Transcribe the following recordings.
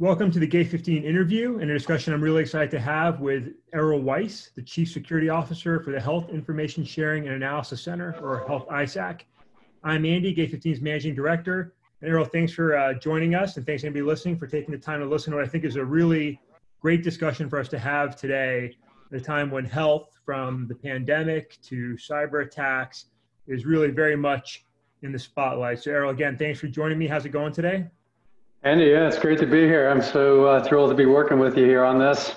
Welcome to the Gate 15 interview and a discussion I'm really excited to have with Errol Weiss, the Chief Security Officer for the Health Information Sharing and Analysis Center, or Health ISAC. I'm Andy, Gate 15's Managing Director. And Errol, thanks for uh, joining us, and thanks to anybody listening for taking the time to listen to what I think is a really great discussion for us to have today at a time when health, from the pandemic to cyber attacks, is really very much in the spotlight. So, Errol, again, thanks for joining me. How's it going today? Andy, yeah, it's great to be here. I'm so uh, thrilled to be working with you here on this.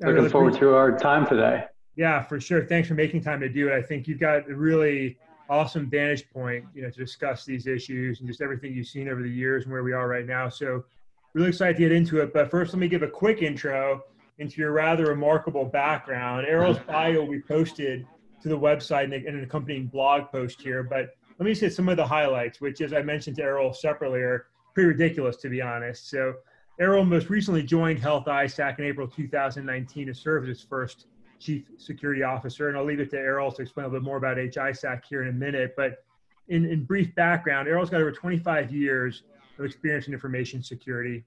Looking really forward to our time today. Yeah, for sure. Thanks for making time to do it. I think you've got a really awesome vantage point, you know, to discuss these issues and just everything you've seen over the years and where we are right now. So, really excited to get into it. But first, let me give a quick intro into your rather remarkable background. Errol's bio we posted to the website and an accompanying blog post here. But let me just hit some of the highlights, which, as I mentioned to Errol separately, are pretty ridiculous to be honest. So Errol most recently joined Health ISAC in April 2019 to serve as its first chief security officer. And I'll leave it to Errol to explain a little bit more about HISAC here in a minute. But in, in brief background, Errol's got over 25 years of experience in information security,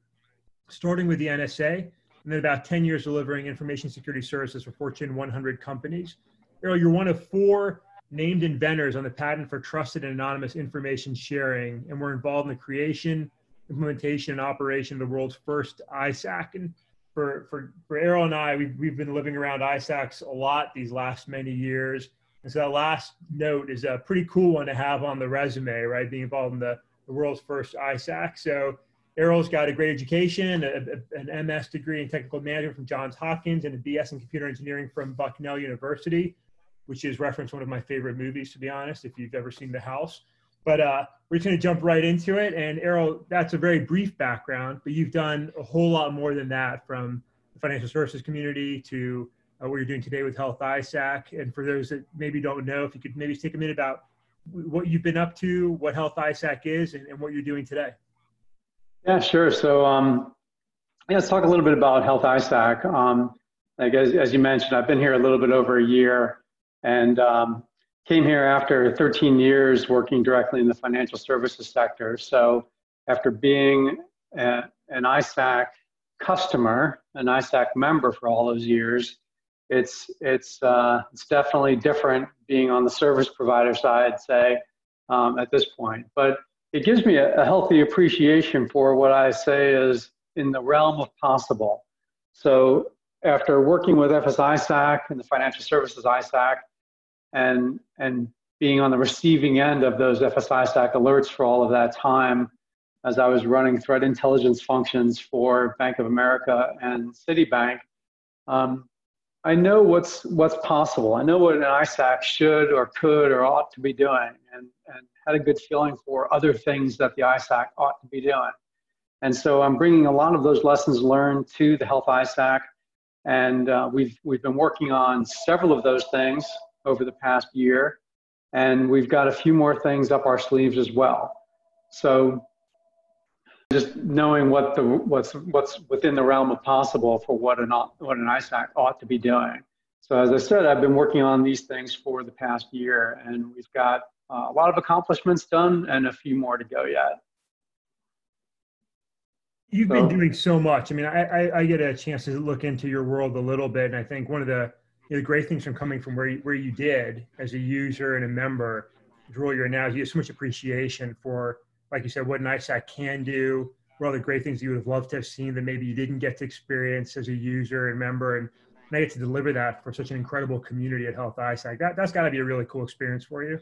starting with the NSA, and then about 10 years delivering information security services for Fortune 100 companies. Errol, you're one of four named inventors on the patent for trusted and anonymous information sharing, and we're involved in the creation, implementation, and operation of the world's first ISAC. And for, for, for Errol and I, we've, we've been living around ISACs a lot these last many years. And so that last note is a pretty cool one to have on the resume, right? Being involved in the, the world's first ISAC. So Errol's got a great education, a, a, an MS degree in technical management from Johns Hopkins, and a BS in computer engineering from Bucknell University which is reference one of my favorite movies, to be honest, if you've ever seen The House. But uh, we're just going to jump right into it. And Errol, that's a very brief background, but you've done a whole lot more than that from the financial services community to uh, what you're doing today with Health ISAC. And for those that maybe don't know, if you could maybe take a minute about what you've been up to, what Health ISAC is, and, and what you're doing today. Yeah, sure. So um, yeah, let's talk a little bit about Health ISAC. Um, like as, as you mentioned, I've been here a little bit over a year and um, came here after 13 years working directly in the financial services sector. So after being a, an ISAC customer, an ISAC member for all those years, it's it's uh, it's definitely different being on the service provider side, say, um, at this point. But it gives me a, a, healthy appreciation for what I say is in the realm of possible. So after working with FS ISAC and the financial services ISAC, and and being on the receiving end of those FS-ISAC alerts for all of that time as I was running threat intelligence functions for Bank of America and Citibank, um, I know what's what's possible. I know what an ISAC should or could or ought to be doing, and, and had a good feeling for other things that the ISAC ought to be doing. And so I'm bringing a lot of those lessons learned to the Health ISAC, and uh, we've we've been working on several of those things over the past year. And we've got a few more things up our sleeves as well. So just knowing what the what's what's within the realm of possible for what an what an ISAC ought to be doing. So as I said, I've been working on these things for the past year, and we've got uh, a lot of accomplishments done and a few more to go yet. You've so, been doing so much. I mean, I, I, I get a chance to look into your world a little bit, and I think one of the you know, the great things from coming from where you, where you did as a user and a member, role you're now, you have so much appreciation for, like you said, what an ISAC can do, what the great things you would have loved to have seen that maybe you didn't get to experience as a user and member, and now get to deliver that for such an incredible community at Health ISAC. That, that's got to be a really cool experience for you.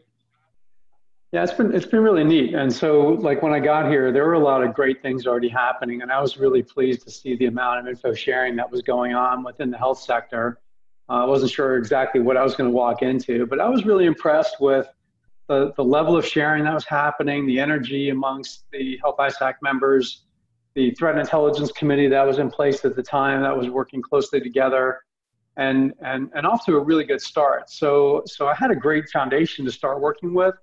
Yeah, it's been it's been really neat. And so, like when I got here, there were a lot of great things already happening, and I was really pleased to see the amount of info sharing that was going on within the health sector. Uh, I wasn't sure exactly what I was going to walk into, but I was really impressed with the, the level of sharing that was happening, the energy amongst the Health ISAC members, the threat intelligence committee that was in place at the time that was working closely together and, and, and off to a really good start. So, so I had a great foundation to start working with.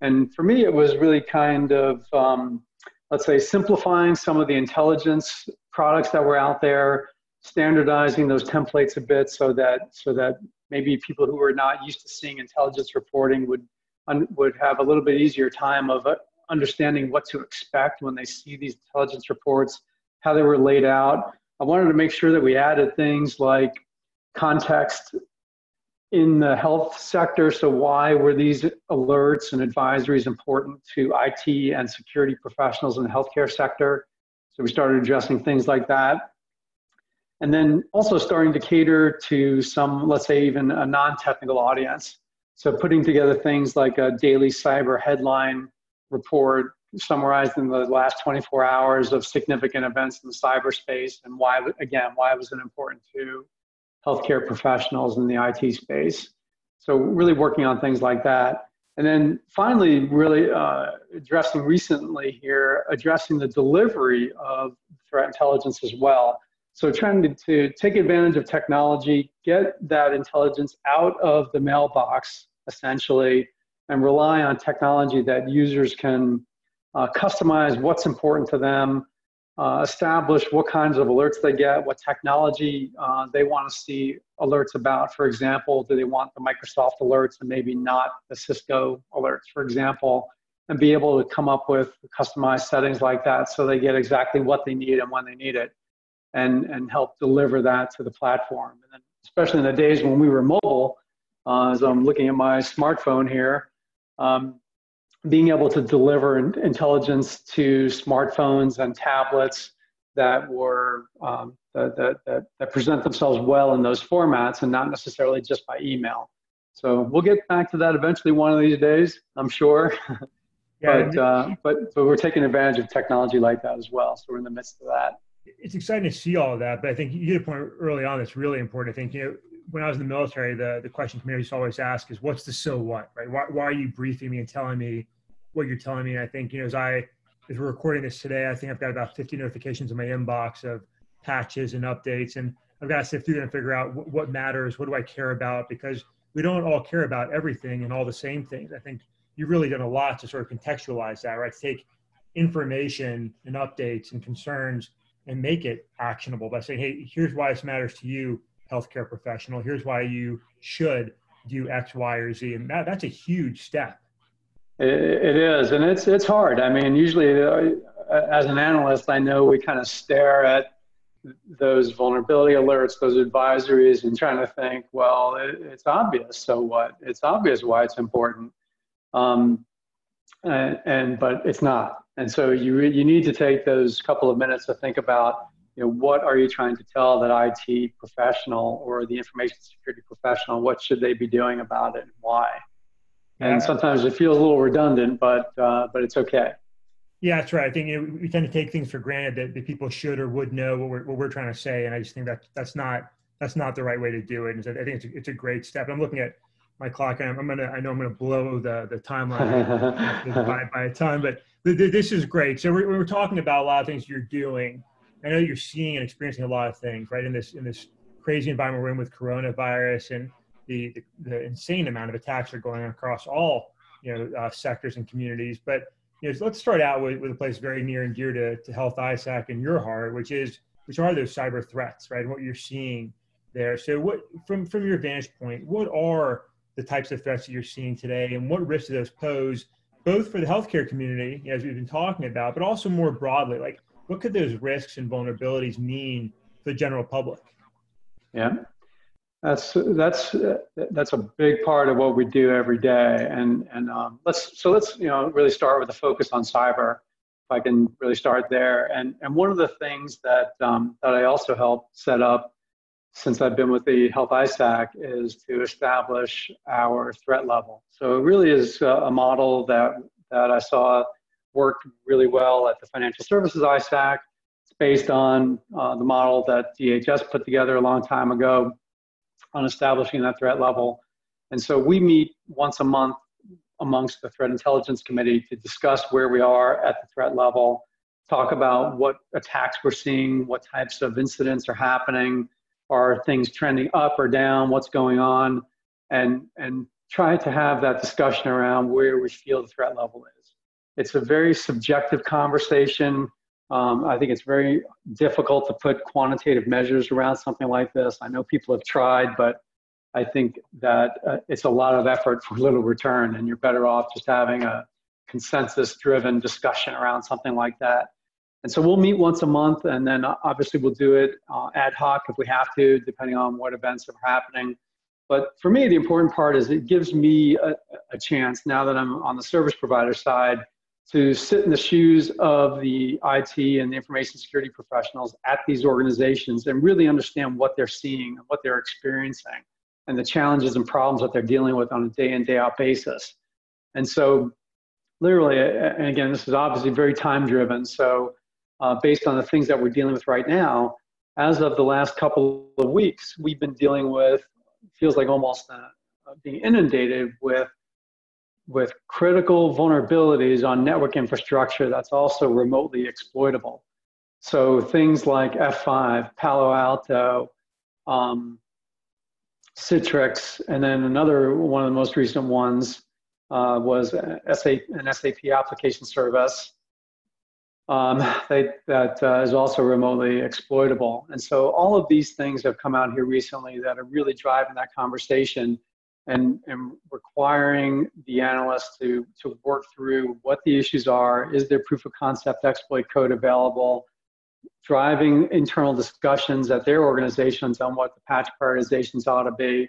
And for me, it was really kind of, um, let's say, simplifying some of the intelligence products that were out there, standardizing those templates a bit so that so that maybe people who are not used to seeing intelligence reporting would would have a little bit easier time of uh, understanding what to expect when they see these intelligence reports how they were laid out. I wanted to make sure that we added things like context in the health sector. So, why were these alerts and advisories important to IT and security professionals in the healthcare sector? So, we started addressing things like that. And then also starting to cater to some, let's say, even a non technical audience. So, putting together things like a daily cyber headline report summarized in the last 24 hours of significant events in the cyberspace and why, again, why was it important to healthcare professionals in the IT space. So really working on things like that. And then finally, really uh, addressing recently here, addressing the delivery of threat intelligence as well. So trying to, to take advantage of technology, get that intelligence out of the mailbox, essentially, and rely on technology that users can uh, customize what's important to them, uh, establish what kinds of alerts they get, what technology uh, they want to see alerts about. For example, do they want the Microsoft alerts and maybe not the Cisco alerts, for example, and be able to come up with customized settings like that so they get exactly what they need and when they need it and, and help deliver that to the platform. And then, especially in the days when we were mobile, uh, as I'm looking at my smartphone here, um, being able to deliver intelligence to smartphones and tablets that were um, that, that, that, present themselves well in those formats and not necessarily just by email. So we'll get back to that eventually one of these days, I'm sure. Yeah, but, uh, but but we're taking advantage of technology like that as well. So we're in the midst of that. It's exciting to see all of that, but I think you hit a point early on that's really important. I think you know when I was in the military, the the question communities always ask is, "What's the so what?" Right? Why why are you briefing me and telling me what you're telling me. And I think, you know, as I, as we're recording this today, I think I've got about 50 notifications in my inbox of patches and updates. And I've got to sift through them and figure out what matters, what do I care about, because we don't all care about everything and all the same things. I think you've really done a lot to sort of contextualize that, right? To take information and updates and concerns and make it actionable by saying, hey, here's why this matters to you, healthcare professional. Here's why you should do X, Y, or Z. And that, that's a huge step. It is, and it's it's hard. I mean, usually uh, as an analyst, I know we kind of stare at those vulnerability alerts, those advisories, and trying to think, well, it, it's obvious. So what? It's obvious why it's important, um, and, and but it's not. And so you you need to take those couple of minutes to think about, you know, what are you trying to tell that IT professional or the information security professional? What should they be doing about it, and why? and sometimes it feels a little redundant, but uh, but it's okay. Yeah, that's right. I think you know, we tend to take things for granted that, that people should or would know what we're, what we're trying to say, and I just think that that's not that's not the right way to do it. And so I think it's a, it's a great step. I'm looking at my clock, I'm, I'm gonna I know I'm gonna blow the the timeline by, by a ton, but this is great. So we're, we're talking about a lot of things you're doing. I know you're seeing and experiencing a lot of things, right? In this in this crazy environment we're in with coronavirus and the, the, the insane amount of attacks are going across all you know uh, sectors and communities. But you know, let's start out with, with a place very near and dear to, to Health ISAC and your heart, which is which are those cyber threats, right? And what you're seeing there. So, what from from your vantage point, what are the types of threats that you're seeing today, and what risks do those pose, both for the healthcare community, as we've been talking about, but also more broadly, like what could those risks and vulnerabilities mean for the general public? Yeah. That's that's that's a big part of what we do every day, and and um, let's so let's you know really start with a focus on cyber. If I can really start there, and and one of the things that um, that I also help set up since I've been with the Health ISAC is to establish our threat level. So it really is a model that that I saw worked really well at the Financial Services ISAC. It's based on uh, the model that DHS put together a long time ago on establishing that threat level. And so we meet once a month amongst the threat intelligence committee to discuss where we are at the threat level, talk about what attacks we're seeing, what types of incidents are happening, are things trending up or down, what's going on, and, and try to have that discussion around where we feel the threat level is. It's a very subjective conversation. Um, I think it's very difficult to put quantitative measures around something like this. I know people have tried, but I think that uh, it's a lot of effort for little return, and you're better off just having a consensus driven discussion around something like that. And so we'll meet once a month, and then uh, obviously we'll do it uh, ad hoc if we have to, depending on what events are happening. But for me, the important part is it gives me a, a chance now that I'm on the service provider side to sit in the shoes of the IT and the information security professionals at these organizations and really understand what they're seeing and what they're experiencing and the challenges and problems that they're dealing with on a day in, day out basis. And so, literally, and again, this is obviously very time driven. So, uh, based on the things that we're dealing with right now, as of the last couple of weeks, we've been dealing with, feels like almost uh, being inundated with with critical vulnerabilities on network infrastructure that's also remotely exploitable. So things like F5, Palo Alto, um, Citrix, and then another one of the most recent ones uh, was an SAP application service um, they, that uh, is also remotely exploitable. And so all of these things have come out here recently that are really driving that conversation and, and requiring the analysts to, to work through what the issues are. Is there proof of concept exploit code available? Driving internal discussions at their organizations on what the patch prioritizations ought to be.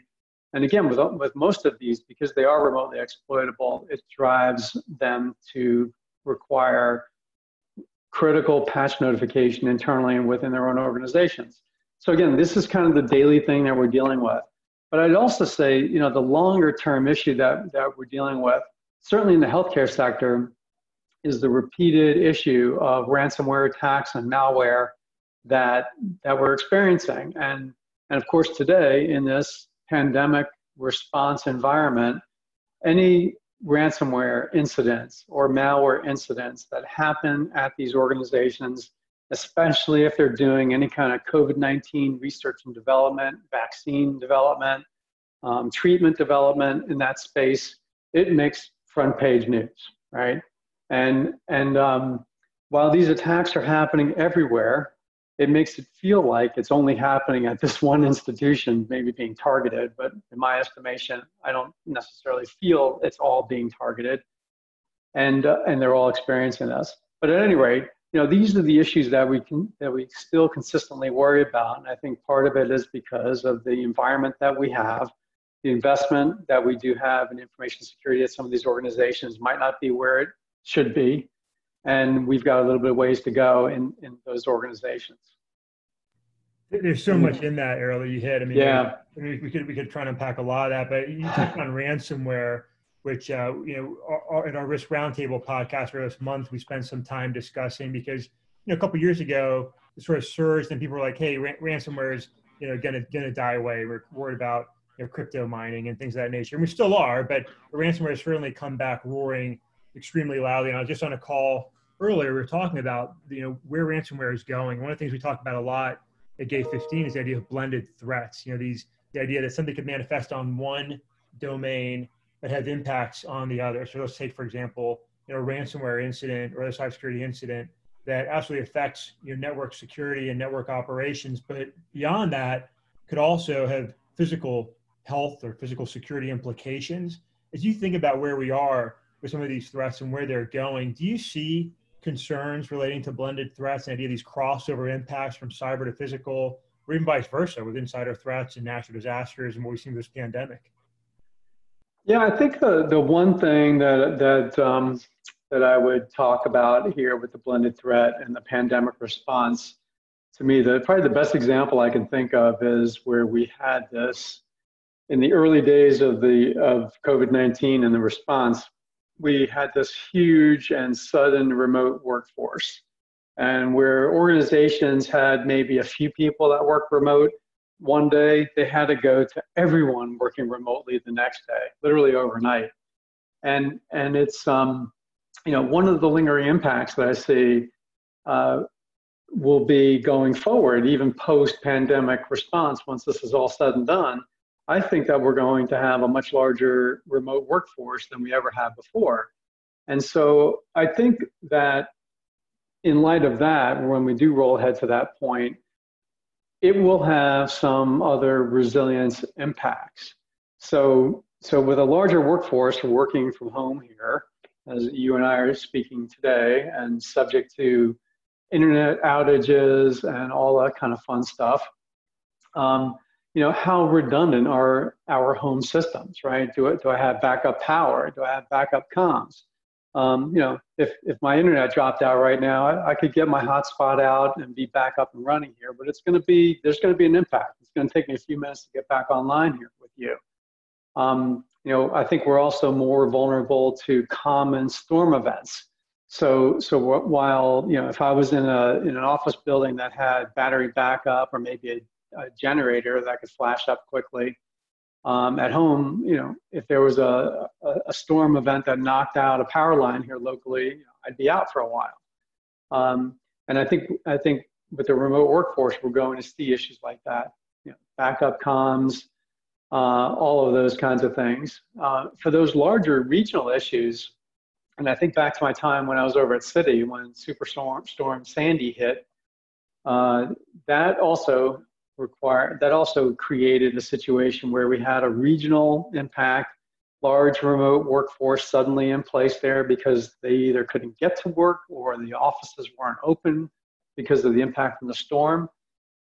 And again, with, with most of these, because they are remotely exploitable, it drives them to require critical patch notification internally and within their own organizations. So again, this is kind of the daily thing that we're dealing with. But I'd also say, you know, the longer term issue that, that we're dealing with, certainly in the healthcare sector, is the repeated issue of ransomware attacks and malware that that we're experiencing. And and of course today in this pandemic response environment, any ransomware incidents or malware incidents that happen at these organizations especially if they're doing any kind of COVID 19 research and development, vaccine development, um, treatment development in that space, it makes front page news, right? And, and um, while these attacks are happening everywhere, it makes it feel like it's only happening at this one institution, maybe being targeted. But in my estimation, I don't necessarily feel it's all being targeted, and uh, and they're all experiencing this. But at any rate, you know, these are the issues that we can that we still consistently worry about. And I think part of it is because of the environment that we have, the investment that we do have in information security at some of these organizations might not be where it should be. And we've got a little bit of ways to go in, in those organizations. There's so much in that, Errol, that you hit. I mean, yeah. I mean, we could we could try and unpack a lot of that, but you touched on ransomware which uh, you know our, in our risk roundtable podcast for this month we spent some time discussing because you know a couple years ago it sort of surged and people were like hey ransomware is you know gonna gonna die away we're worried about you know crypto mining and things of that nature and we still are but ransomware has certainly come back roaring extremely loudly and i was just on a call earlier we were talking about you know where ransomware is going one of the things we talked about a lot at gate 15 is the idea of blended threats you know these the idea that something could manifest on one domain that have impacts on the other. So let's take, for example, you know, a ransomware incident or a cybersecurity incident that absolutely affects your network security and network operations. But beyond that, could also have physical health or physical security implications. As you think about where we are with some of these threats and where they're going, do you see concerns relating to blended threats and idea of these crossover impacts from cyber to physical, or even vice versa with insider threats and natural disasters and what we've seen with this pandemic? Yeah, I think the, the one thing that, that, um, that I would talk about here with the blended threat and the pandemic response, to me, the, probably the best example I can think of is where we had this in the early days of, the, of COVID-19 and the response, we had this huge and sudden remote workforce and where organizations had maybe a few people that work remote one day they had to go to everyone working remotely the next day, literally overnight. And and it's um, you know one of the lingering impacts that I see uh, will be going forward, even post-pandemic response. Once this is all said and done, I think that we're going to have a much larger remote workforce than we ever have before. And so I think that in light of that, when we do roll ahead to that point, it will have some other resilience impacts. So, so with a larger workforce working from home here, as you and I are speaking today, and subject to internet outages and all that kind of fun stuff. Um, you know, how redundant are our home systems, right? Do, it, do I have backup power? Do I have backup comms? Um, you know, if, if my internet dropped out right now, I, I, could get my hotspot out and be back up and running here, but it's going to be, there's going to be an impact. It's going to take me a few minutes to get back online here with you. Um, you know, I think we're also more vulnerable to common storm events. So, so while you know, if I was in a in an office building that had battery backup or maybe a, a generator that could flash up quickly, um, at home, you know, if there was a, a, a, storm event that knocked out a power line here locally, I'd be out for a while. Um, and I think I think with the remote workforce, we're going to see issues like that. You know, backup comms, uh, all of those kinds of things. Uh, for those larger regional issues, and I think back to my time when I was over at Citi when Superstorm Storm Sandy hit, uh, that also required that also created a situation where we had a regional impact, large remote workforce suddenly in place there because they either couldn't get to work or the offices weren't open because of the impact from the storm.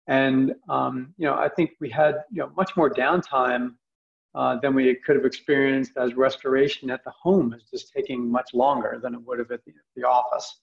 And um, you know, I think we had you know much more downtime uh, than we could have experienced as restoration at the home is just taking much longer than it would have at the, the office.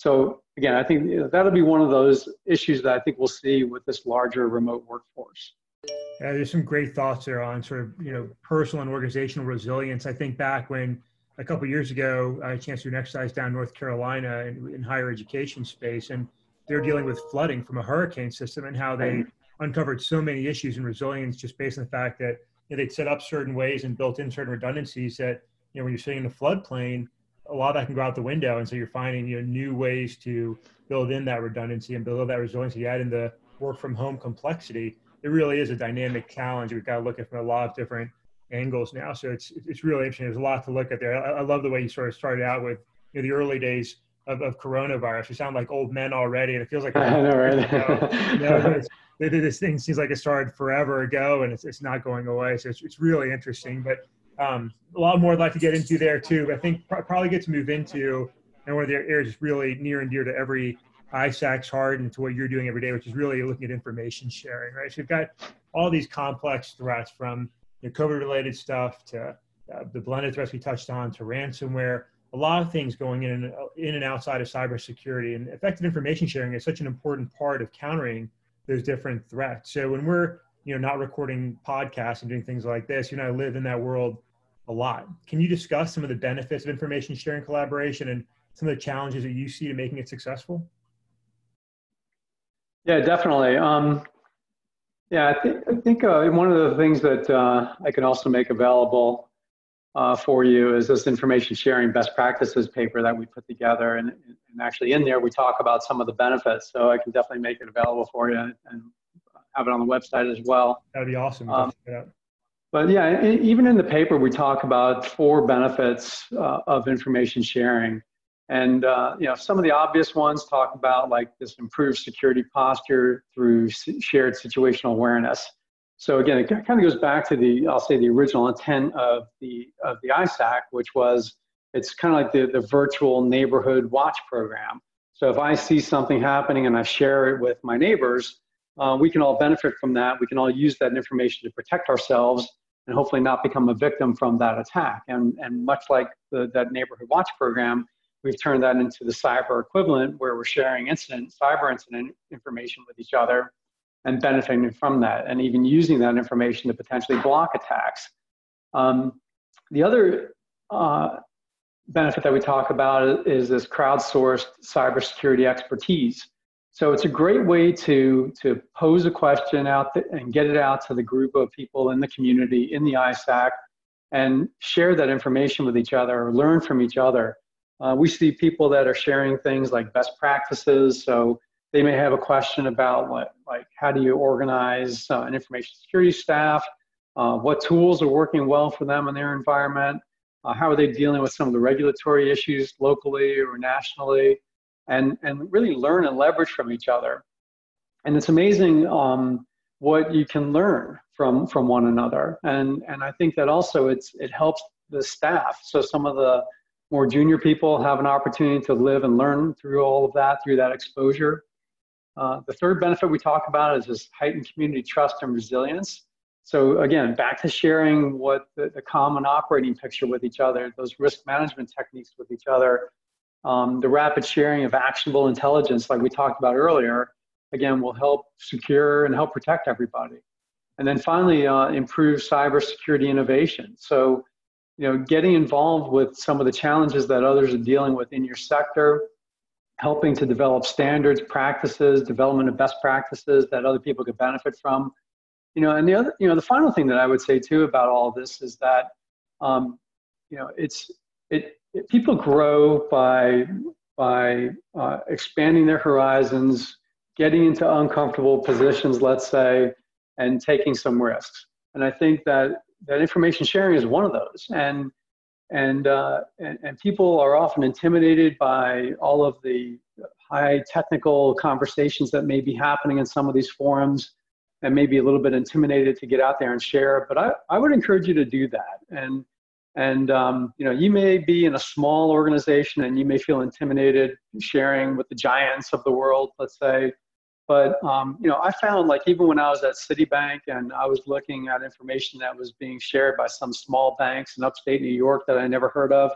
So again, I think that'll be one of those issues that I think we'll see with this larger remote workforce. Yeah, there's some great thoughts there on sort of you know personal and organizational resilience. I think back when a couple years ago I had a chance to do an exercise down North Carolina in, in higher education space, and they're dealing with flooding from a hurricane system and how they uncovered so many issues in resilience just based on the fact that you know, they'd set up certain ways and built in certain redundancies that you know when you're sitting in a floodplain a lot of that can go out the window and so you're finding you know new ways to build in that redundancy and build that resiliency you add in the work from home complexity it really is a dynamic challenge we've got to look at from a lot of different angles now so it's it's really interesting there's a lot to look at there i, I love the way you sort of started out with you know, the early days of, of coronavirus. We sound like old men already, and it feels like I know, right? you know, this thing seems like it started forever ago, and it's, it's not going away. So it's, it's really interesting. But um, a lot more I'd like to get into there too. But I think probably get to move into and one of the areas really near and dear to every ISAC's heart and to what you're doing every day, which is really looking at information sharing, right? So you've got all these complex threats from the COVID-related stuff to uh, the blended threats we touched on to ransomware a lot of things going in and, in and outside of cybersecurity. And effective information sharing is such an important part of countering those different threats. So when we're you know not recording podcasts and doing things like this, you know, I live in that world a lot. Can you discuss some of the benefits of information sharing collaboration and some of the challenges that you see to making it successful? Yeah, definitely. Um, yeah, I think, I think uh, one of the things that uh, I can also make available uh, for you is this information sharing best practices paper that we put together. And, and actually, in there, we talk about some of the benefits. So I can definitely make it available for you and have it on the website as well. That'd be awesome. Um, but yeah, even in the paper, we talk about four benefits uh, of information sharing. And uh, you know, some of the obvious ones talk about like this improved security posture through shared situational awareness. So again, it kind of goes back to the, I'll say the original intent of the, of the ISAC, which was, it's kind of like the, the virtual neighborhood watch program. So if I see something happening and I share it with my neighbors, uh, we can all benefit from that. We can all use that information to protect ourselves and hopefully not become a victim from that attack. And, and much like the, that neighborhood watch program, we've turned that into the cyber equivalent where we're sharing incident, cyber incident information with each other and benefiting from that, and even using that information to potentially block attacks. Um, the other uh, benefit that we talk about is this crowdsourced cybersecurity expertise. So it's a great way to, to pose a question out and get it out to the group of people in the community, in the ISAC, and share that information with each other or learn from each other. Uh, we see people that are sharing things like best practices. So they may have a question about what, like how do you organize uh, an information security staff, uh, what tools are working well for them in their environment, uh, how are they dealing with some of the regulatory issues locally or nationally, and, and really learn and leverage from each other. And it's amazing um, what you can learn from, from one another. And, and I think that also it's, it helps the staff. So some of the more junior people have an opportunity to live and learn through all of that, through that exposure. Uh, the third benefit we talk about is this heightened community trust and resilience. So again, back to sharing what the, the common operating picture with each other, those risk management techniques with each other, um, the rapid sharing of actionable intelligence, like we talked about earlier, again, will help secure and help protect everybody. And then finally, uh, improve cybersecurity innovation. So, you know, getting involved with some of the challenges that others are dealing with in your sector, helping to develop standards, practices, development of best practices that other people could benefit from. You know, and the other, you know, the final thing that I would say too about all this is that, um, you know, it's it, it people grow by by uh, expanding their horizons, getting into uncomfortable positions, let's say, and taking some risks. And I think that that information sharing is one of those. And and, uh, and, and people are often intimidated by all of the high technical conversations that may be happening in some of these forums and maybe a little bit intimidated to get out there and share but i, I would encourage you to do that and and um, you know you may be in a small organization and you may feel intimidated sharing with the giants of the world let's say but um, you know, I found like even when I was at Citibank and I was looking at information that was being shared by some small banks in upstate New York that I never heard of,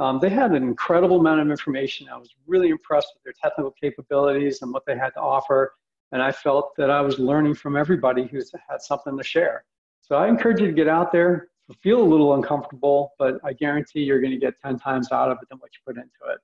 um, they had an incredible amount of information. I was really impressed with their technical capabilities and what they had to offer, and I felt that I was learning from everybody who had something to share. So I encourage you to get out there, feel a little uncomfortable, but I guarantee you're going to get 10 times out of it than what you put into it.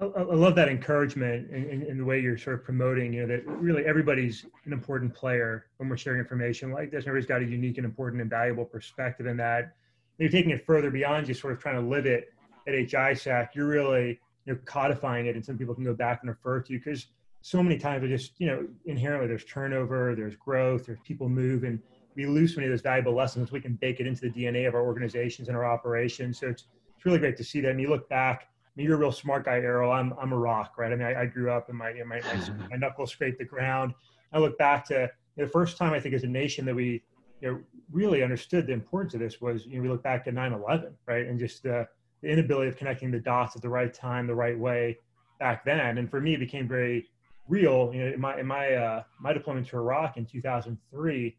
I, love that encouragement and, the way you're sort of promoting, you know, that really everybody's an important player when we're sharing information like this. Everybody's got a unique and important and valuable perspective in that. And you're taking it further beyond just sort of trying to live it at HISAC. You're really, you know, codifying it and some people can go back and refer to you because so many times we just, you know, inherently there's turnover, there's growth, there's people move and we lose many of those valuable lessons. We can bake it into the DNA of our organizations and our operations. So it's, it's really great to see that. And you look back, I mean, you're a real smart guy, Errol. I'm I'm a rock, right? I mean, I, I grew up and my, my my, my knuckles scraped the ground. I look back to you know, the first time I think as a nation that we you know really understood the importance of this was you know we look back to 9/11, right, and just the, the inability of connecting the dots at the right time, the right way back then. And for me, it became very real. You know, in my in my uh, my deployment to Iraq in 2003,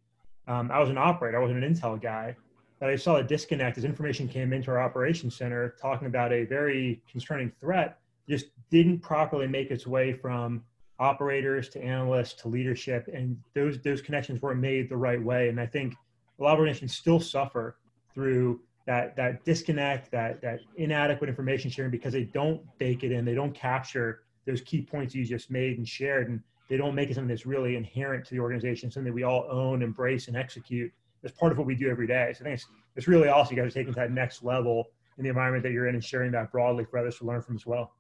um, I was an operator. I wasn't an intel guy that I saw a disconnect as information came into our operations center talking about a very concerning threat, just didn't properly make its way from operators to analysts to leadership, and those those connections weren't made the right way. And I think a lot of organizations still suffer through that that disconnect, that that inadequate information sharing because they don't bake it in, they don't capture those key points you just made and shared, and they don't make it something that's really inherent to the organization, something that we all own, embrace, and execute as part of what we do every day. So I think it's, it's really awesome. You guys are taking to that next level in the environment that you're in and sharing that broadly for others to learn from as well.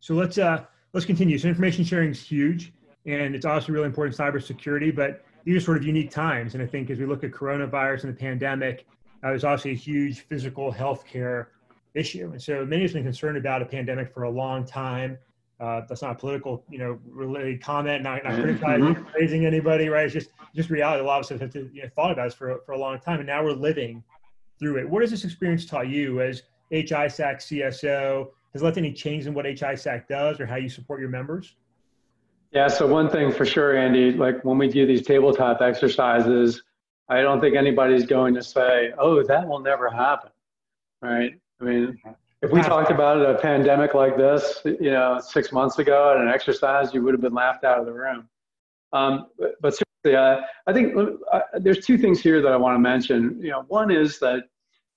So let's uh, let's continue. So information sharing is huge, and it's also really important cybersecurity. But these are sort of unique times, and I think as we look at coronavirus and the pandemic, uh, there's also a huge physical healthcare issue. And so many have been concerned about a pandemic for a long time. Uh, that's not a political, you know, related comment. Not, not mm-hmm. criticizing, mm-hmm. praising anybody, right? It's just just reality. A lot of us have to, you know, thought about this for for a long time, and now we're living through it. What has this experience taught you as HISAC CSO? Has led to any change in what HISAC does or how you support your members? Yeah. So one thing for sure, Andy, like when we do these tabletop exercises, I don't think anybody's going to say, "Oh, that will never happen," right? I mean, if we talked about a pandemic like this, you know, six months ago at an exercise, you would have been laughed out of the room. Um, but, but, seriously, uh, I think uh, there's two things here that I want to mention. You know, one is that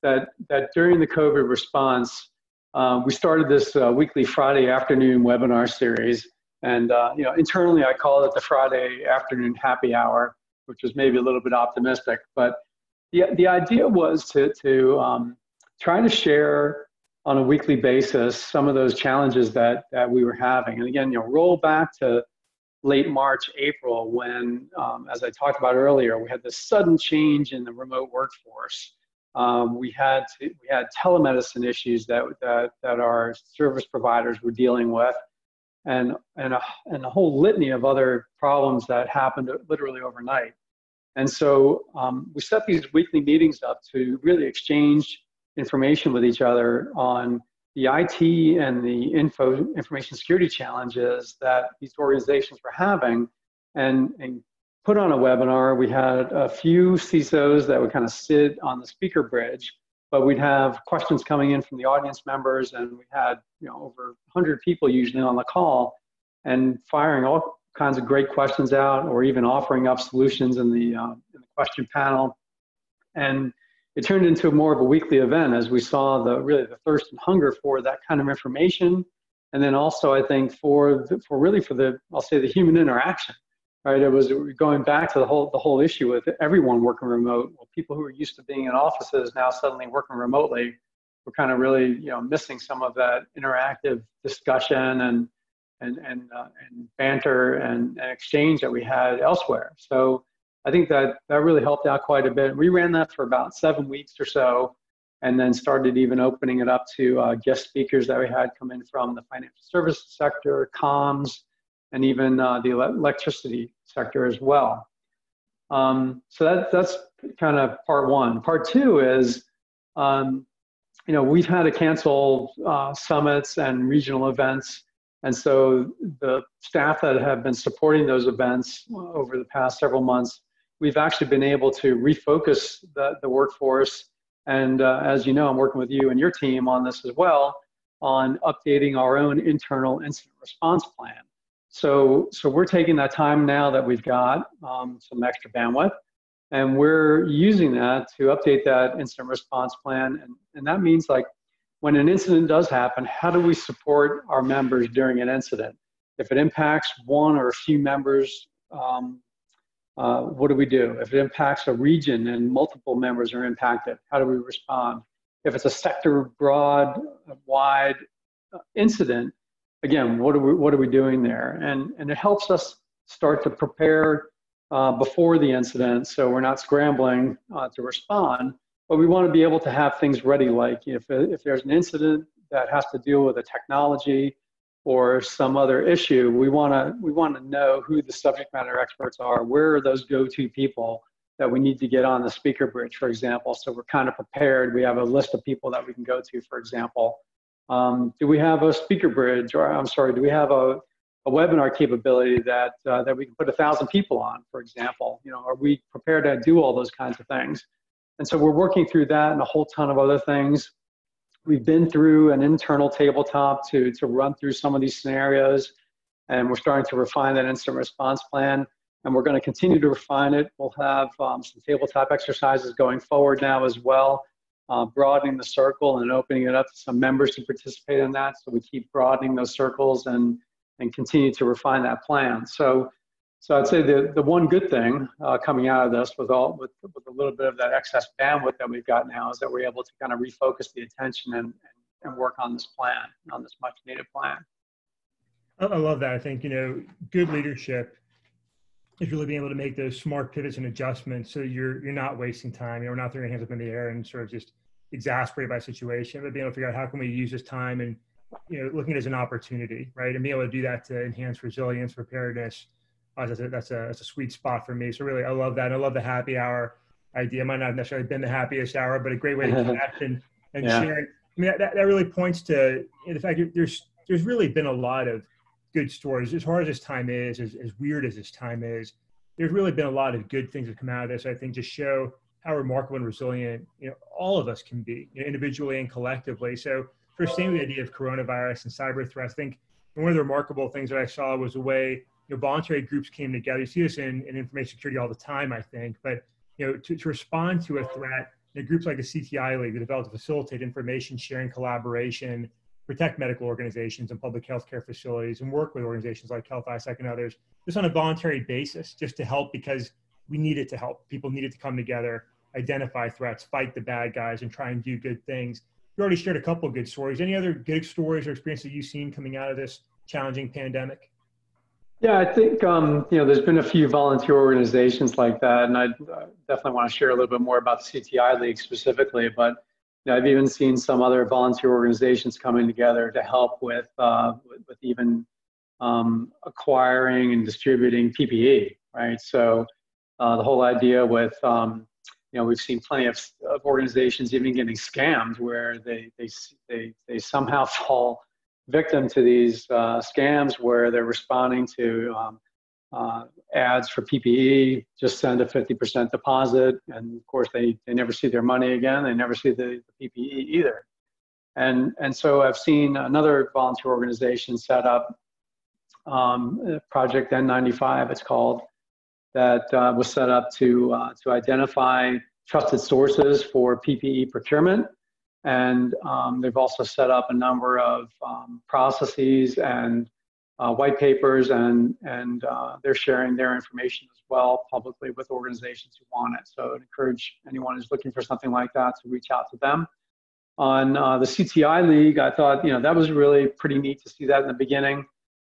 that that during the COVID response, um, we started this uh, weekly Friday afternoon webinar series, and uh, you know, internally I call it the Friday afternoon happy hour, which was maybe a little bit optimistic, but the the idea was to to um, try to share on a weekly basis some of those challenges that, that we were having. And again, you know, roll back to late March, April, when, um, as I talked about earlier, we had this sudden change in the remote workforce. Um, we had to, we had telemedicine issues that, that that our service providers were dealing with, and and a, and a whole litany of other problems that happened literally overnight. And so um, we set these weekly meetings up to really exchange information with each other on the IT and the info information security challenges that these organizations were having and, and put on a webinar. We had a few CISOs that would kind of sit on the speaker bridge, but we'd have questions coming in from the audience members and we had you know over 100 people usually on the call and firing all kinds of great questions out or even offering up solutions in the, uh, in the question panel. And it turned into more of a weekly event as we saw the really the thirst and hunger for that kind of information. And then also I think for, the, for really for the, I'll say the human interaction, right? It was going back to the whole, the whole issue with everyone working remote. Well, people who are used to being in offices now suddenly working remotely, we're kind of really, you know, missing some of that interactive discussion and, and, and, uh, and banter and, and exchange that we had elsewhere. So I think that that really helped out quite a bit. We ran that for about seven weeks or so, and then started even opening it up to uh, guest speakers that we had come in from the financial services sector, comms, and even uh, the electricity sector as well. Um, so that, that's kind of part one. Part two is, um, you know, we've had to cancel uh, summits and regional events and so the staff that have been supporting those events over the past several months, we've actually been able to refocus the, the workforce. And uh, as you know, I'm working with you and your team on this as well on updating our own internal incident response plan. So, so we're taking that time now that we've got um, some extra bandwidth, and we're using that to update that incident response plan. And, and that means like when an incident does happen, how do we support our members during an incident? If it impacts one or a few members, um, uh, what do we do? If it impacts a region and multiple members are impacted, how do we respond? If it's a sector broad, wide uh, incident, again, what are we what are we doing there? And and it helps us start to prepare uh, before the incident, so we're not scrambling uh, to respond but we want to be able to have things ready like if, if there's an incident that has to deal with a technology or some other issue we want to we want to know who the subject matter experts are. Where are those go-to people that we need to get on the speaker bridge for example? So we're kind of prepared. We have a list of people that we can go to for example. Um, do we have a speaker bridge or i'm sorry do we have a, a webinar capability that uh, that we can put a thousand people on for example? You know are we prepared to do all those kinds of things? And so we're working through that and a whole ton of other things. We've been through an internal tabletop to, to run through some of these scenarios, and we're starting to refine that incident response plan. And we're going to continue to refine it. We'll have um, some tabletop exercises going forward now as well, uh, broadening the circle and opening it up to some members to participate in that. So we keep broadening those circles and, and continue to refine that plan. So so I'd say the, the one good thing uh, coming out of this with all with, with a little bit of that excess bandwidth that we've got now is that we're able to kind of refocus the attention and, and, and work on this plan, on this much needed plan. I love that. I think, you know, good leadership is really being able to make those smart pivots and adjustments so you're you're not wasting time. You know, we're not throwing hands up in the air and sort of just exasperated by a situation, but being able to figure out how can we use this time and you know, looking at it as an opportunity, right? And being able to do that to enhance resilience, preparedness, Oh, that's a, that's a that's a sweet spot for me. So really, I love that. And I love the happy hour idea. It might not have necessarily been the happiest hour, but a great way to connect and, and yeah. share. I mean, that, that really points to you know, the fact that there's there's really been a lot of good stories. As hard as this time is, as, as weird as this time is, there's really been a lot of good things that come out of this. I think just show how remarkable and resilient you know all of us can be, you know, individually and collectively. So, for staying with the idea of coronavirus and cyber threats, I think one of the remarkable things that I saw was a way you know, voluntary groups came together. You see this in, in information security all the time, I think. But you know, to, to respond to a threat, you know, groups like the CTI League developed to facilitate information sharing, collaboration, protect medical organizations and public health care facilities, and work with organizations like Health and others, just on a voluntary basis, just to help because we needed to help. People needed to come together, identify threats, fight the bad guys, and try and do good things. You already shared a couple good stories. Any other good stories or experiences that you've seen coming out of this challenging pandemic? Yeah, I think um, you know there's been a few volunteer organizations like that, and I uh, definitely want to share a little bit more about the CTI League specifically. But you know, I've even seen some other volunteer organizations coming together to help with uh, with, with, even um, acquiring and distributing PPE. Right, so uh, the whole idea with um, you know, we've seen plenty of, of organizations even getting scammed where they, they, they, they somehow fall victim to these uh, scams where they're responding to um, uh, ads for PPE, just send a 50% deposit. And of course, they, they never see their money again. They never see the, the PPE either. And, and so I've seen another volunteer organization set up, um, Project N95, it's called, that uh, was set up to, uh, to identify trusted sources for PPE procurement. And um, they've also set up a number of um, processes and uh, white papers, and, and uh, they're sharing their information as well publicly with organizations who want it. So I'd encourage anyone who's looking for something like that to reach out to them. On uh, the CTI League, I thought, you know, that was really pretty neat to see that in the beginning.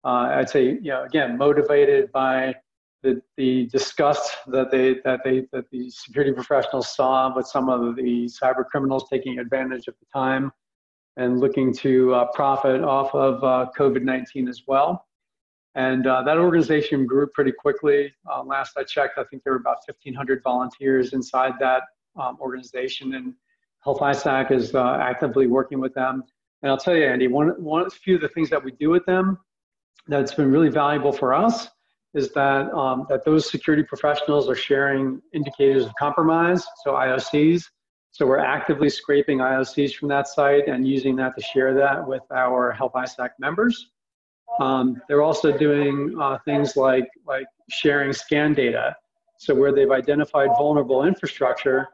Uh, I'd say, you know, again, motivated by the, the disgust that they that they that the security professionals saw with some of the cyber criminals taking advantage of the time and looking to uh, profit off of uh, COVID-19 as well. And uh, that organization grew pretty quickly. Uh, last I checked, I think there were about 1,500 volunteers inside that um, organization, and Health ISAC is uh, actively working with them. And I'll tell you, Andy, one, one few of the things that we do with them that's been really valuable for us is that, um, that those security professionals are sharing indicators of compromise, so IOCs. So we're actively scraping IOCs from that site and using that to share that with our Health ISAC members. Um, they're also doing uh, things like, like sharing scan data. So where they've identified vulnerable infrastructure,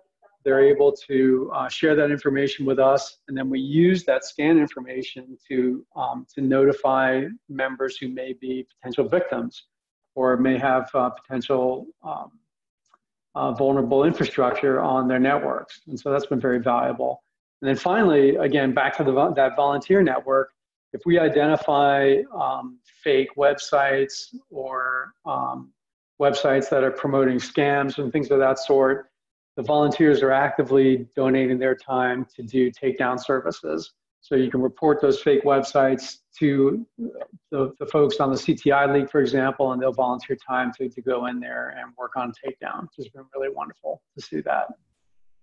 they're able to uh, share that information with us, and then we use that scan information to, um, to notify members who may be potential victims or may have uh, potential um, uh, vulnerable infrastructure on their networks. And so that's been very valuable. And then finally, again, back to the, that volunteer network, if we identify um, fake websites or um, websites that are promoting scams and things of that sort, the volunteers are actively donating their time to do takedown services. So you can report those fake websites to the, the folks on the CTI League, for example, and they'll volunteer time to, to go in there and work on takedown. It's been really wonderful to see that.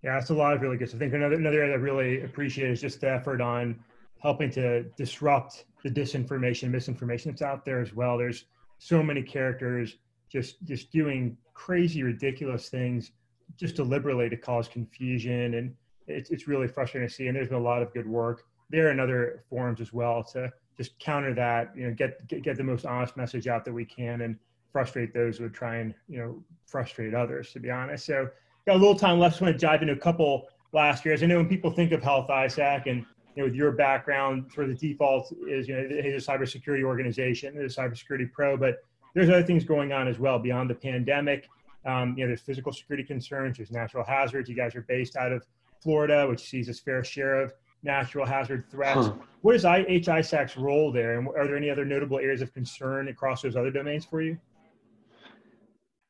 Yeah, it's a lot of really good. So I think another, another area I really appreciate is just the effort on helping to disrupt the disinformation, misinformation that's out there as well. There's so many characters just just doing crazy, ridiculous things just deliberately to cause confusion, and it's it's really frustrating to see. And there's been a lot of good work there and other forums as well to just counter that, you know, get, get, get the most honest message out that we can and frustrate those who would try and, you know, frustrate others, to be honest. So got a little time left. I want to dive into a couple last years. I know when people think of Health ISAC and, you know, with your background, sort of the default is, you know, it's a cybersecurity organization, it's a cybersecurity pro, but there's other things going on as well beyond the pandemic. Um, you know, there's physical security concerns, there's natural hazards. You guys are based out of Florida, which sees its fair share of natural hazard threats. Huh. What is HISAC's role there, and are there any other notable areas of concern across those other domains for you?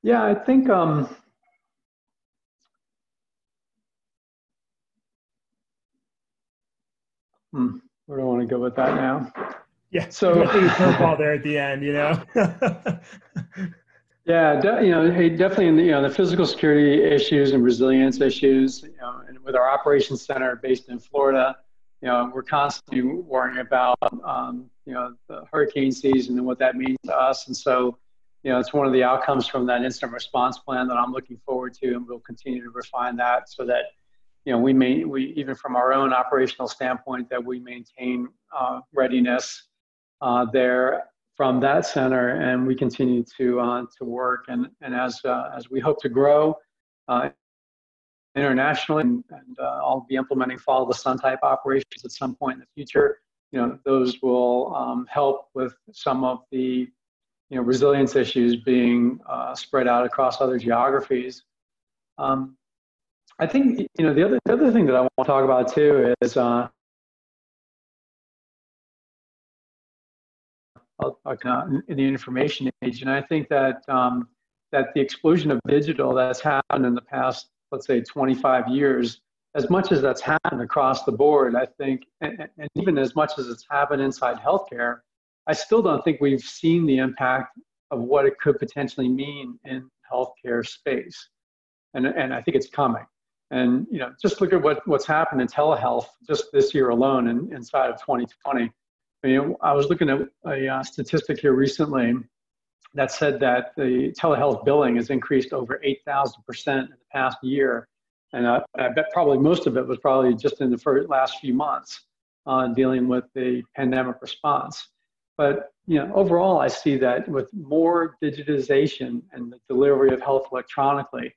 Yeah, I think um, hmm, where do I want to go with that now? Yeah, so curveball there at the end, you know. yeah, you know, definitely in the, you know the physical security issues and resilience issues, you know, and with our operations center based in Florida, you know, we're constantly worrying about, um, you know, the hurricane season and what that means to us. And so, you know, it's one of the outcomes from that incident response plan that I'm looking forward to, and we'll continue to refine that so that, you know, we may, we even from our own operational standpoint, that we maintain uh, readiness uh, there from that center, and we continue to uh, to work. And and as uh, as we hope to grow uh, internationally, and, and uh, I'll be implementing follow the sun type operations at some point in the future. You know, those will um, help with some of the you know resilience issues being uh, spread out across other geographies. Um, I think you know the other the other thing that I want to talk about too is in the information age, and I think that um, that the explosion of digital that's happened in the past let's say 25 years, as much as that's happened across the board, I think, and, and even as much as it's happened inside healthcare, I still don't think we've seen the impact of what it could potentially mean in healthcare space. And, and I think it's coming. And you know, just look at what, what's happened in telehealth just this year alone and inside of 2020. I mean, I was looking at a uh, statistic here recently that said that the telehealth billing has increased over 8,000% in the past year. And I, I, bet probably most of it was probably just in the first, last few months uh, dealing with the pandemic response. But you know, overall, I see that with more digitization and the delivery of health electronically,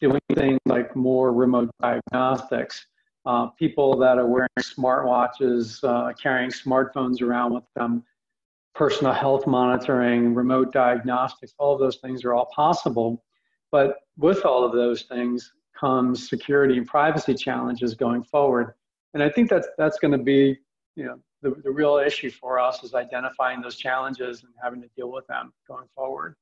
doing things like more remote diagnostics, uh, people that are wearing smartwatches, uh, carrying smartphones around with them, personal health monitoring, remote diagnostics, all of those things are all possible. But with all of those things comes security and privacy challenges going forward. And I think that's, that's going to be, you know, the, the real issue for us is identifying those challenges and having to deal with them going forward.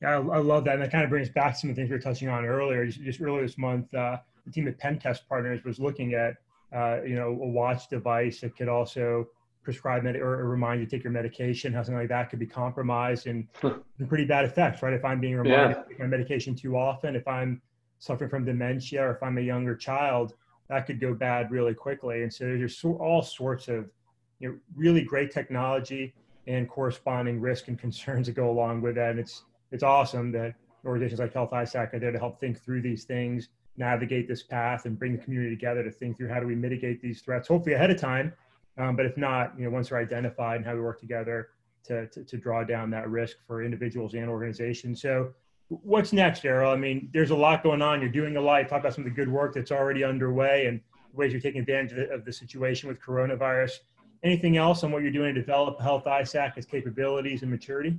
Yeah, I, love that. And that kind of brings back some of the things we were touching on earlier. Just, just earlier this month, uh, the team at Pen Test Partners was looking at, uh, you know, a watch device that could also prescribe med- or, or, remind you to take your medication, how something like that could be compromised and pretty bad effects, right? If I'm being reminded yeah. to take my medication too often, if I'm suffering from dementia, or if I'm a younger child, that could go bad really quickly. And so there's all sorts of you know, really great technology and corresponding risk and concerns that go along with that. And it's it's awesome that organizations like Health ISAC are there to help think through these things, navigate this path, and bring the community together to think through how do we mitigate these threats, hopefully ahead of time. Um, but if not, you know, once they're identified and how we work together to, to, to draw down that risk for individuals and organizations. So what's next, Errol? I mean, there's a lot going on. You're doing a lot. talk about some of the good work that's already underway and ways you're taking advantage of the, of the, situation with coronavirus. Anything else on what you're doing to develop Health ISAC, its capabilities and maturity?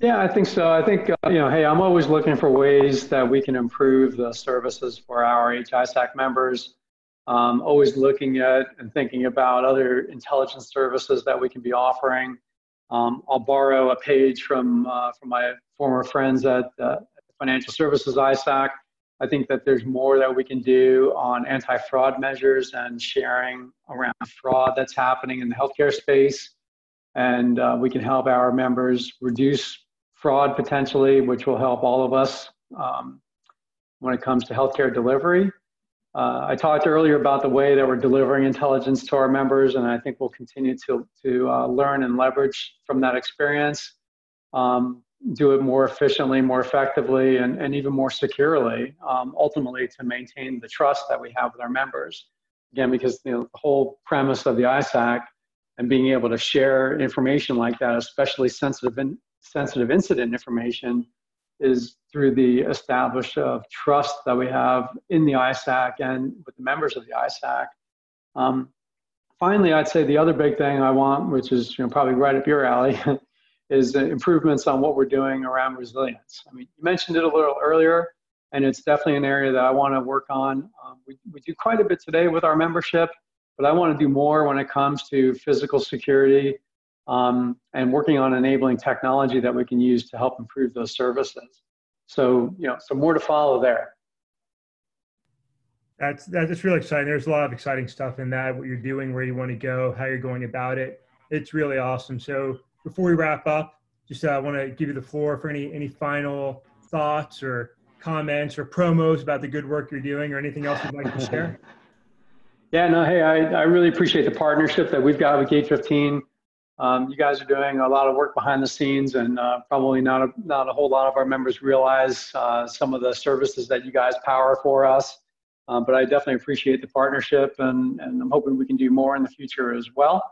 Yeah, I think so. I think, uh, you know, hey, I'm always looking for ways that we can improve the services for our HISAC members. Um, always looking at and thinking about other intelligence services that we can be offering. Um, I'll borrow a page from uh, from my former friends at uh, Financial Services ISAC. I think that there's more that we can do on anti-fraud measures and sharing around fraud that's happening in the healthcare space, and uh, we can help our members reduce fraud potentially, which will help all of us um, when it comes to healthcare delivery. Uh, I talked earlier about the way that we're delivering intelligence to our members, and I think we'll continue to, to uh, learn and leverage from that experience, um, do it more efficiently, more effectively, and, and even more securely, um, ultimately to maintain the trust that we have with our members. Again, because you know, the whole premise of the ISAC and being able to share information like that, especially sensitive, in, sensitive incident information, is through the establish of trust that we have in the ISAC and with the members of the ISAC. Um, finally, I'd say the other big thing I want, which is you know, probably right up your alley, is improvements on what we're doing around resilience. I mean, you mentioned it a little earlier, and it's definitely an area that I want to work on. Um, we, we do quite a bit today with our membership, but I want to do more when it comes to physical security um, and working on enabling technology that we can use to help improve those services. So, you know, so more to follow there. That's that's really exciting. There's a lot of exciting stuff in that. What you're doing, where you want to go, how you're going about it. It's really awesome. So before we wrap up, just uh, want to give you the floor for any any final thoughts or comments or promos about the good work you're doing, or anything else you'd like to share. yeah, no, hey, I, I really appreciate the partnership that we've got with Gate 15. Um, you guys are doing a lot of work behind the scenes, and uh, probably not a, not a whole lot of our members realize uh, some of the services that you guys power for us. Um, but I definitely appreciate the partnership, and, and I'm hoping we can do more in the future as well.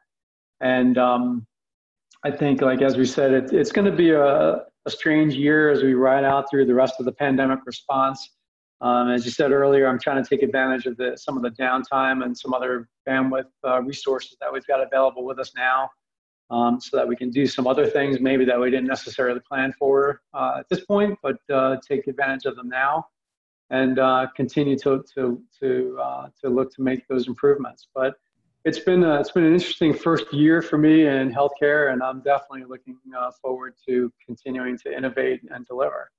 And um, I think, like as we said, it, it's going to be a, a, strange year as we ride out through the rest of the pandemic response. Um, as you said earlier, I'm trying to take advantage of the, some of the downtime and some other bandwidth uh, resources that we've got available with us now um, so that we can do some other things maybe that we didn't necessarily plan for uh, at this point, but uh, take advantage of them now and uh, continue to to to uh, to look to make those improvements. But it's been a, it's been an interesting first year for me in healthcare, and I'm definitely looking uh, forward to continuing to innovate and deliver.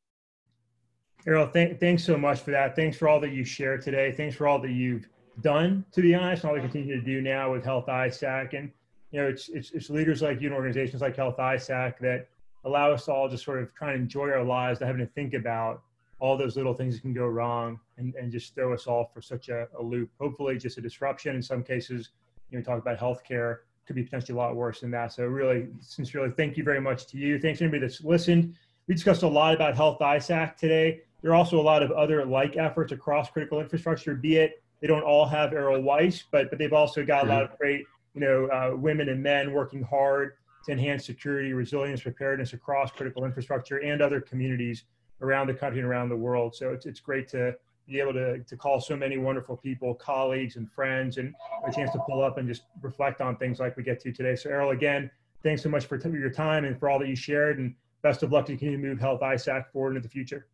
Errol, th- thanks so much for that. Thanks for all that you shared today. Thanks for all that you've done, to be honest, and all you continue to do now with Health ISAC. And you know, it's, it's, it's leaders like you and organizations like Health ISAC that allow us all to sort of try and enjoy our lives, not having to think about all those little things that can go wrong and, and just throw us all for such a, a loop. Hopefully, just a disruption. In some cases, you know, talk about healthcare could be potentially a lot worse than that. So, really, sincerely, thank you very much to you. Thanks to anybody that's listened. We discussed a lot about Health ISAC today. There are also a lot of other like efforts across critical infrastructure, be it they don't all have Errol Weiss, but, but they've also got a lot mm-hmm. of great, you know, uh, women and men working hard to enhance security, resilience, preparedness across critical infrastructure and other communities around the country and around the world. So it's, it's great to be able to, to call so many wonderful people, colleagues and friends, and a chance to pull up and just reflect on things like we get to today. So Errol, again, thanks so much for your time and for all that you shared, and best of luck to continue to move Health ISAC forward into the future.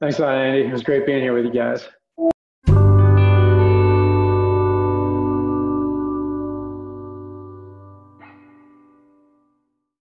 Thanks a lot, Andy. It was great being here with you guys.